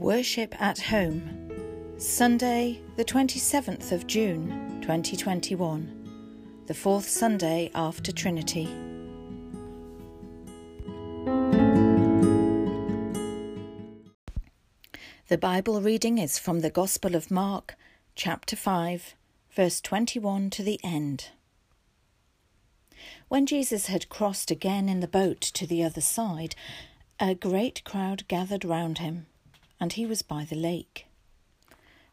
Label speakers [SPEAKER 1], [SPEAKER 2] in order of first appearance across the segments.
[SPEAKER 1] Worship at Home, Sunday, the 27th of June 2021, the fourth Sunday after Trinity. The Bible reading is from the Gospel of Mark, chapter 5, verse 21 to the end. When Jesus had crossed again in the boat to the other side, a great crowd gathered round him and he was by the lake.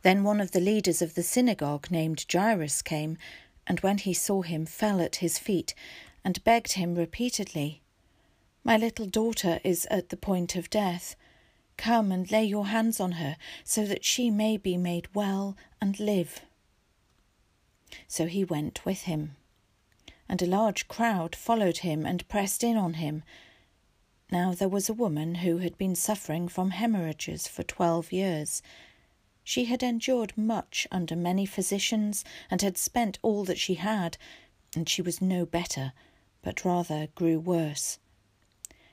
[SPEAKER 1] Then one of the leaders of the synagogue named Jairus came, and when he saw him, fell at his feet and begged him repeatedly, My little daughter is at the point of death. Come and lay your hands on her, so that she may be made well and live. So he went with him. And a large crowd followed him and pressed in on him now there was a woman who had been suffering from hemorrhages for twelve years. She had endured much under many physicians and had spent all that she had, and she was no better, but rather grew worse.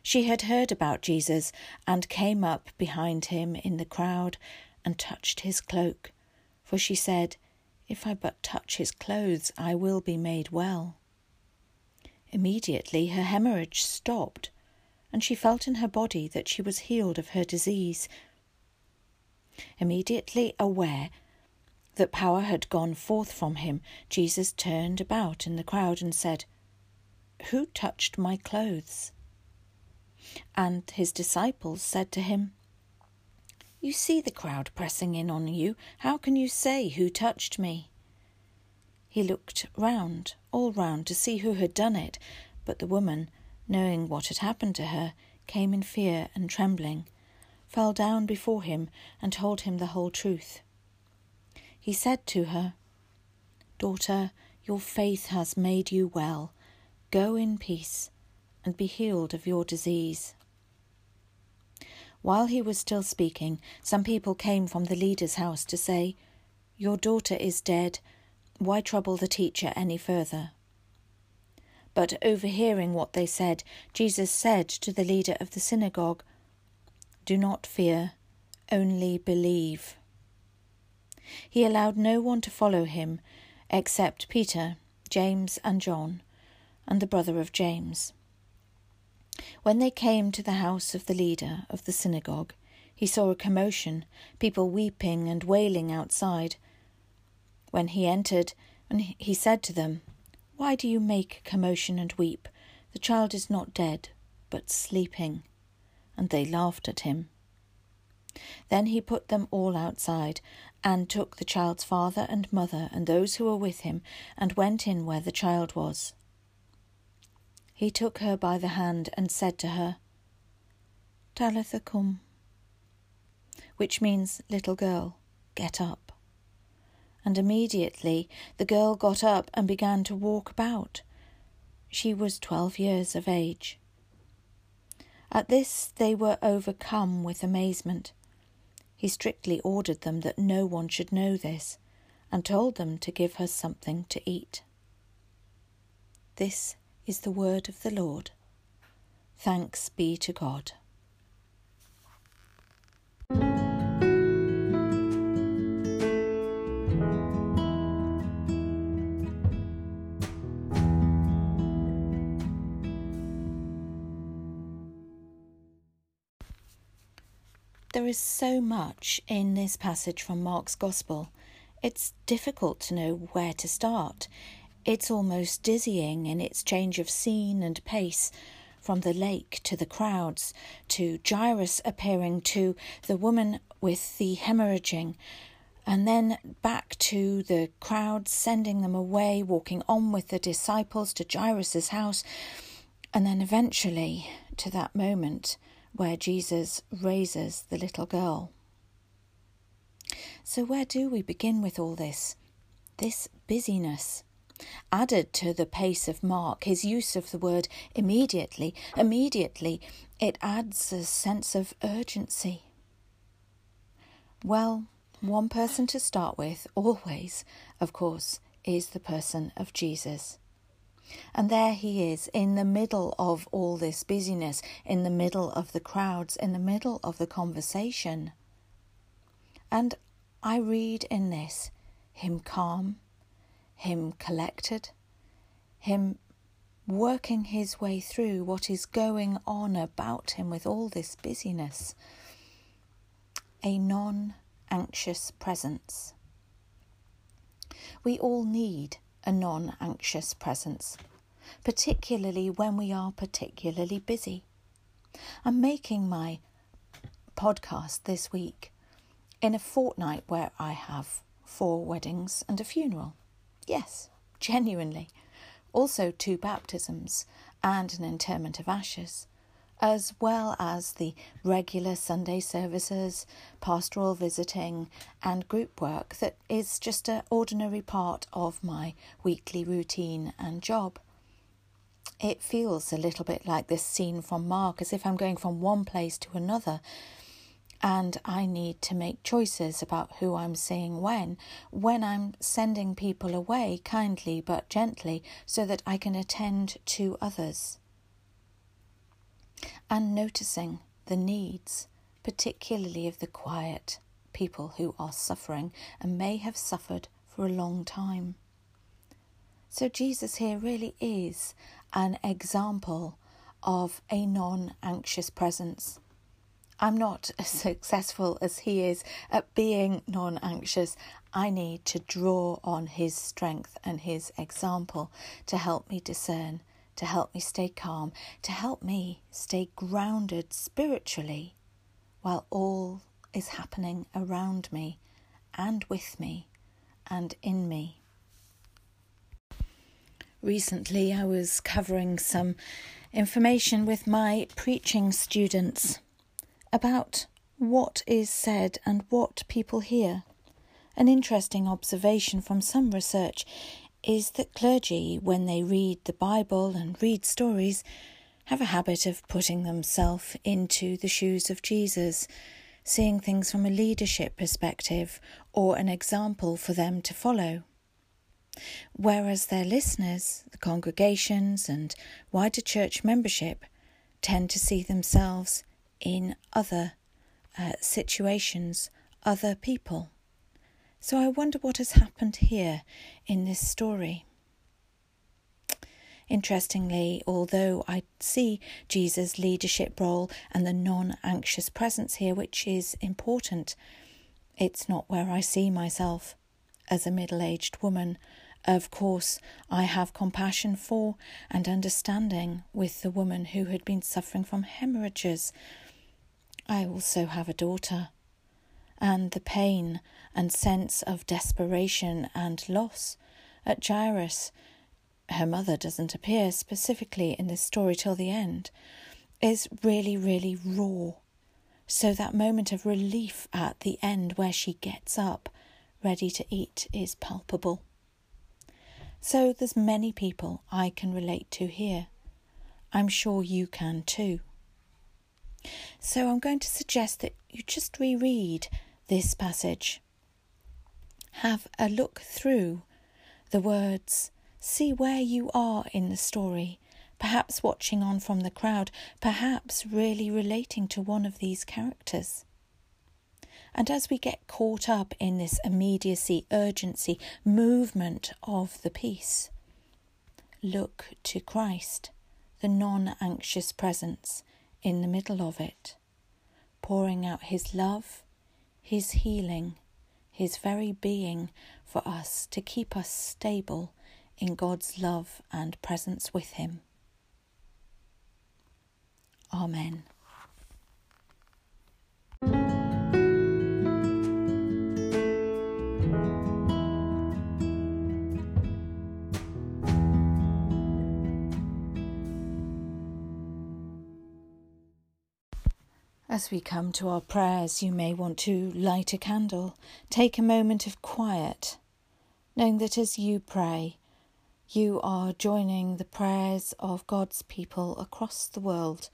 [SPEAKER 1] She had heard about Jesus and came up behind him in the crowd and touched his cloak, for she said, If I but touch his clothes, I will be made well. Immediately her hemorrhage stopped and she felt in her body that she was healed of her disease. Immediately aware that power had gone forth from him, Jesus turned about in the crowd and said, Who touched my clothes? And his disciples said to him, You see the crowd pressing in on you. How can you say, Who touched me? He looked round, all round, to see who had done it, but the woman knowing what had happened to her, came in fear and trembling, fell down before him, and told him the whole truth. He said to her, Daughter, your faith has made you well. Go in peace and be healed of your disease. While he was still speaking, some people came from the leader's house to say, Your daughter is dead. Why trouble the teacher any further? But overhearing what they said, Jesus said to the leader of the synagogue, Do not fear, only believe. He allowed no one to follow him except Peter, James, and John, and the brother of James. When they came to the house of the leader of the synagogue, he saw a commotion, people weeping and wailing outside. When he entered, and he said to them, why do you make commotion and weep? The child is not dead, but sleeping. And they laughed at him. Then he put them all outside, and took the child's father and mother and those who were with him, and went in where the child was. He took her by the hand and said to her, Talitha cum, which means, little girl, get up and immediately the girl got up and began to walk about. She was twelve years of age. At this they were overcome with amazement. He strictly ordered them that no one should know this, and told them to give her something to eat. This is the word of the Lord. Thanks be to God. There is so much in this passage from Mark's Gospel. It's difficult to know where to start. It's almost dizzying in its change of scene and pace, from the lake to the crowds, to Jairus appearing to the woman with the hemorrhaging, and then back to the crowds, sending them away, walking on with the disciples to Jairus's house, and then eventually to that moment where Jesus raises the little girl. So, where do we begin with all this? This busyness. Added to the pace of Mark, his use of the word immediately, immediately, it adds a sense of urgency. Well, one person to start with, always, of course, is the person of Jesus. And there he is in the middle of all this busyness, in the middle of the crowds, in the middle of the conversation. And I read in this him calm, him collected, him working his way through what is going on about him with all this busyness. A non anxious presence. We all need a non anxious presence, particularly when we are particularly busy. I'm making my podcast this week in a fortnight where I have four weddings and a funeral. Yes, genuinely. Also, two baptisms and an interment of ashes, as well as the regular Sunday services, pastoral visiting, and group work that is just an ordinary part of my weekly routine and job. It feels a little bit like this scene from Mark, as if I'm going from one place to another and I need to make choices about who I'm seeing when, when I'm sending people away kindly but gently so that I can attend to others. And noticing the needs, particularly of the quiet people who are suffering and may have suffered for a long time. So, Jesus here really is an example of a non anxious presence I'm not as successful as he is at being non anxious. I need to draw on his strength and his example to help me discern, to help me stay calm, to help me stay grounded spiritually while all is happening around me and with me and in me. Recently, I was covering some information with my preaching students about what is said and what people hear. An interesting observation from some research is that clergy, when they read the Bible and read stories, have a habit of putting themselves into the shoes of Jesus, seeing things from a leadership perspective or an example for them to follow. Whereas their listeners, the congregations, and wider church membership tend to see themselves in other uh, situations, other people. So I wonder what has happened here in this story. Interestingly, although I see Jesus' leadership role and the non anxious presence here, which is important, it's not where I see myself as a middle aged woman. Of course, I have compassion for and understanding with the woman who had been suffering from hemorrhages I also have a daughter, and the pain and sense of desperation and loss at Jairus, her mother doesn't appear specifically in this story till the end, is really, really raw. So that moment of relief at the end where she gets up, ready to eat, is palpable. So there's many people I can relate to here. I'm sure you can too. So I'm going to suggest that you just reread this passage. Have a look through the words, see where you are in the story, perhaps watching on from the crowd, perhaps really relating to one of these characters. And as we get caught up in this immediacy, urgency, movement of the piece, look to Christ, the non anxious presence, in the middle of it, pouring out His love, His healing, His very being for us to keep us stable in God's love and presence with Him. Amen. As we come to our prayers, you may want to light a candle, take a moment of quiet, knowing that as you pray, you are joining the prayers of God's people across the world,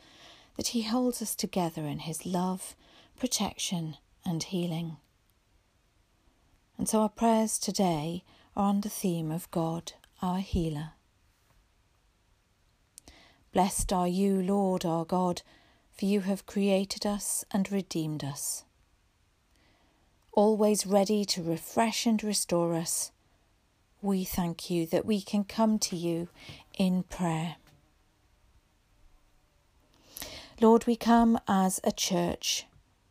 [SPEAKER 1] that He holds us together in His love, protection, and healing. And so our prayers today are on the theme of God, our healer. Blessed are you, Lord our God for you have created us and redeemed us. always ready to refresh and restore us, we thank you that we can come to you in prayer. Lord, we come as a church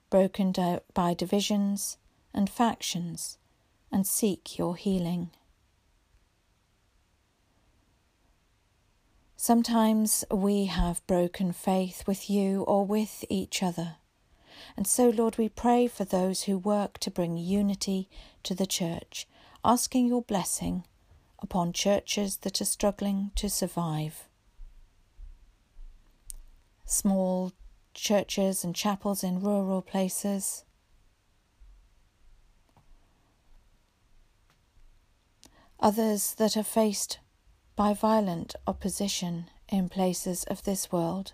[SPEAKER 1] broken by divisions and factions and seek your healing. Sometimes we have broken faith with you or with each other. And so, Lord, we pray for those who work to bring unity to the church, asking your blessing upon churches that are struggling to survive. Small churches and chapels in rural places. Others that are faced by violent opposition in places of this world.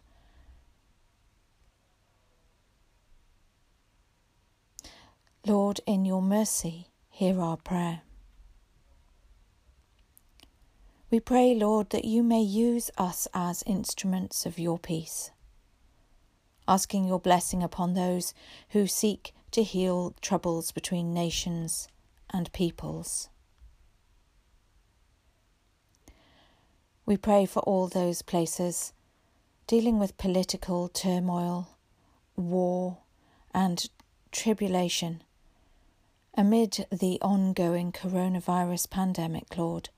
[SPEAKER 1] Lord, in your mercy, hear our prayer. We pray, Lord, that you may use us as instruments of your peace, asking your blessing upon those who seek to heal troubles between nations and peoples. We pray for all those places dealing with political turmoil, war, and tribulation amid the ongoing coronavirus pandemic, Lord.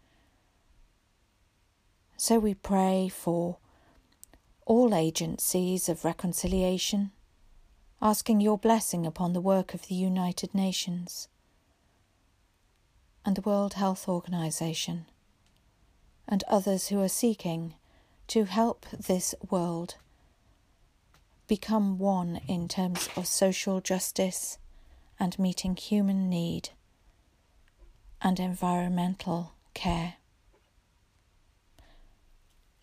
[SPEAKER 1] So we pray for all agencies of reconciliation, asking your blessing upon the work of the United Nations and the World Health Organization and others who are seeking to help this world become one in terms of social justice and meeting human need and environmental care.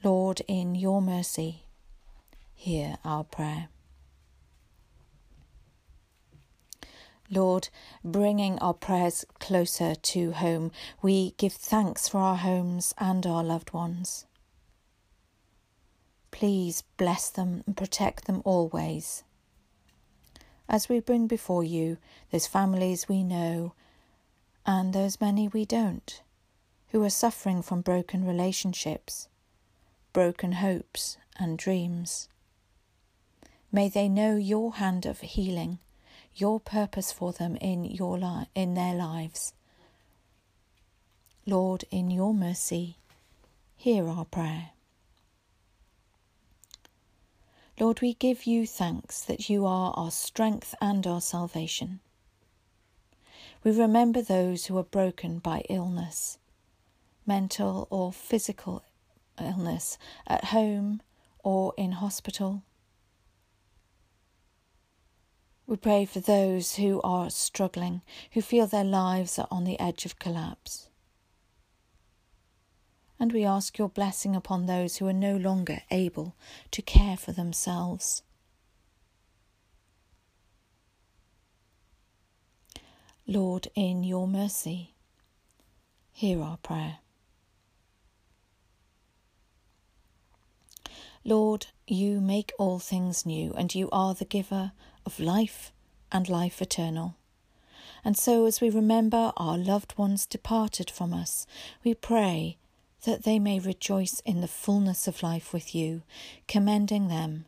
[SPEAKER 1] Lord, in your mercy, hear our prayer. Lord, bringing our prayers closer to home, we give thanks for our homes and our loved ones. Please bless them and protect them always. As we bring before you those families we know and those many we don't, who are suffering from broken relationships, broken hopes and dreams. May they know your hand of healing your purpose for them in your li- in their lives. Lord, in your mercy, hear our prayer. Lord, we give you thanks that you are our strength and our salvation. We remember those who are broken by illness, mental or physical illness, at home or in hospital we pray for those who are struggling, who feel their lives are on the edge of collapse. And we ask your blessing upon those who are no longer able to care for themselves. Lord, in your mercy, hear our prayer. Lord, you make all things new, and you are the giver of life and life eternal. And so, as we remember our loved ones departed from us, we pray that they may rejoice in the fullness of life with you, commending them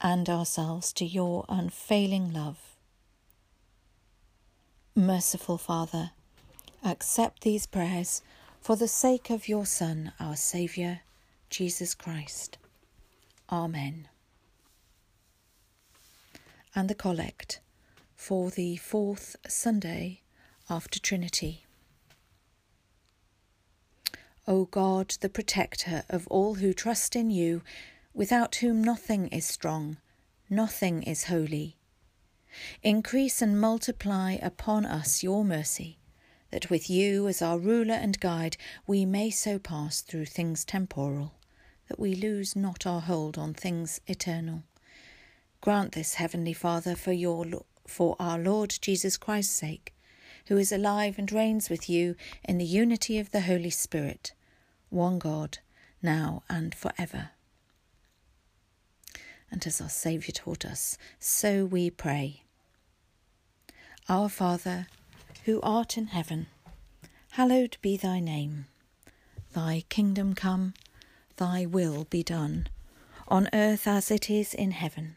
[SPEAKER 1] and ourselves to your unfailing love. Merciful Father, accept these prayers for the sake of your Son, our Saviour, Jesus Christ. Amen and the Collect for the fourth Sunday after Trinity. O God, the protector of all who trust in you, without whom nothing is strong, nothing is holy, increase and multiply upon us your mercy, that with you as our ruler and guide we may so pass through things temporal, that we lose not our hold on things eternal Grant this, Heavenly Father, for your for our Lord Jesus Christ's sake, who is alive and reigns with you in the unity of the Holy Spirit, one God, now and for ever. And as our Saviour taught us, so we pray. Our Father, who art in heaven, hallowed be thy name. Thy kingdom come, thy will be done, on earth as it is in heaven.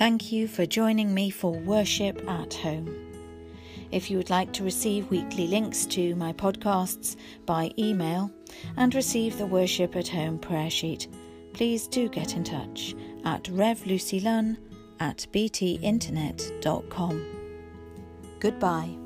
[SPEAKER 1] Thank you for joining me for Worship at Home. If you would like to receive weekly links to my podcasts by email and receive the Worship at Home prayer sheet, please do get in touch at revlucylunn at btinternet.com. Goodbye.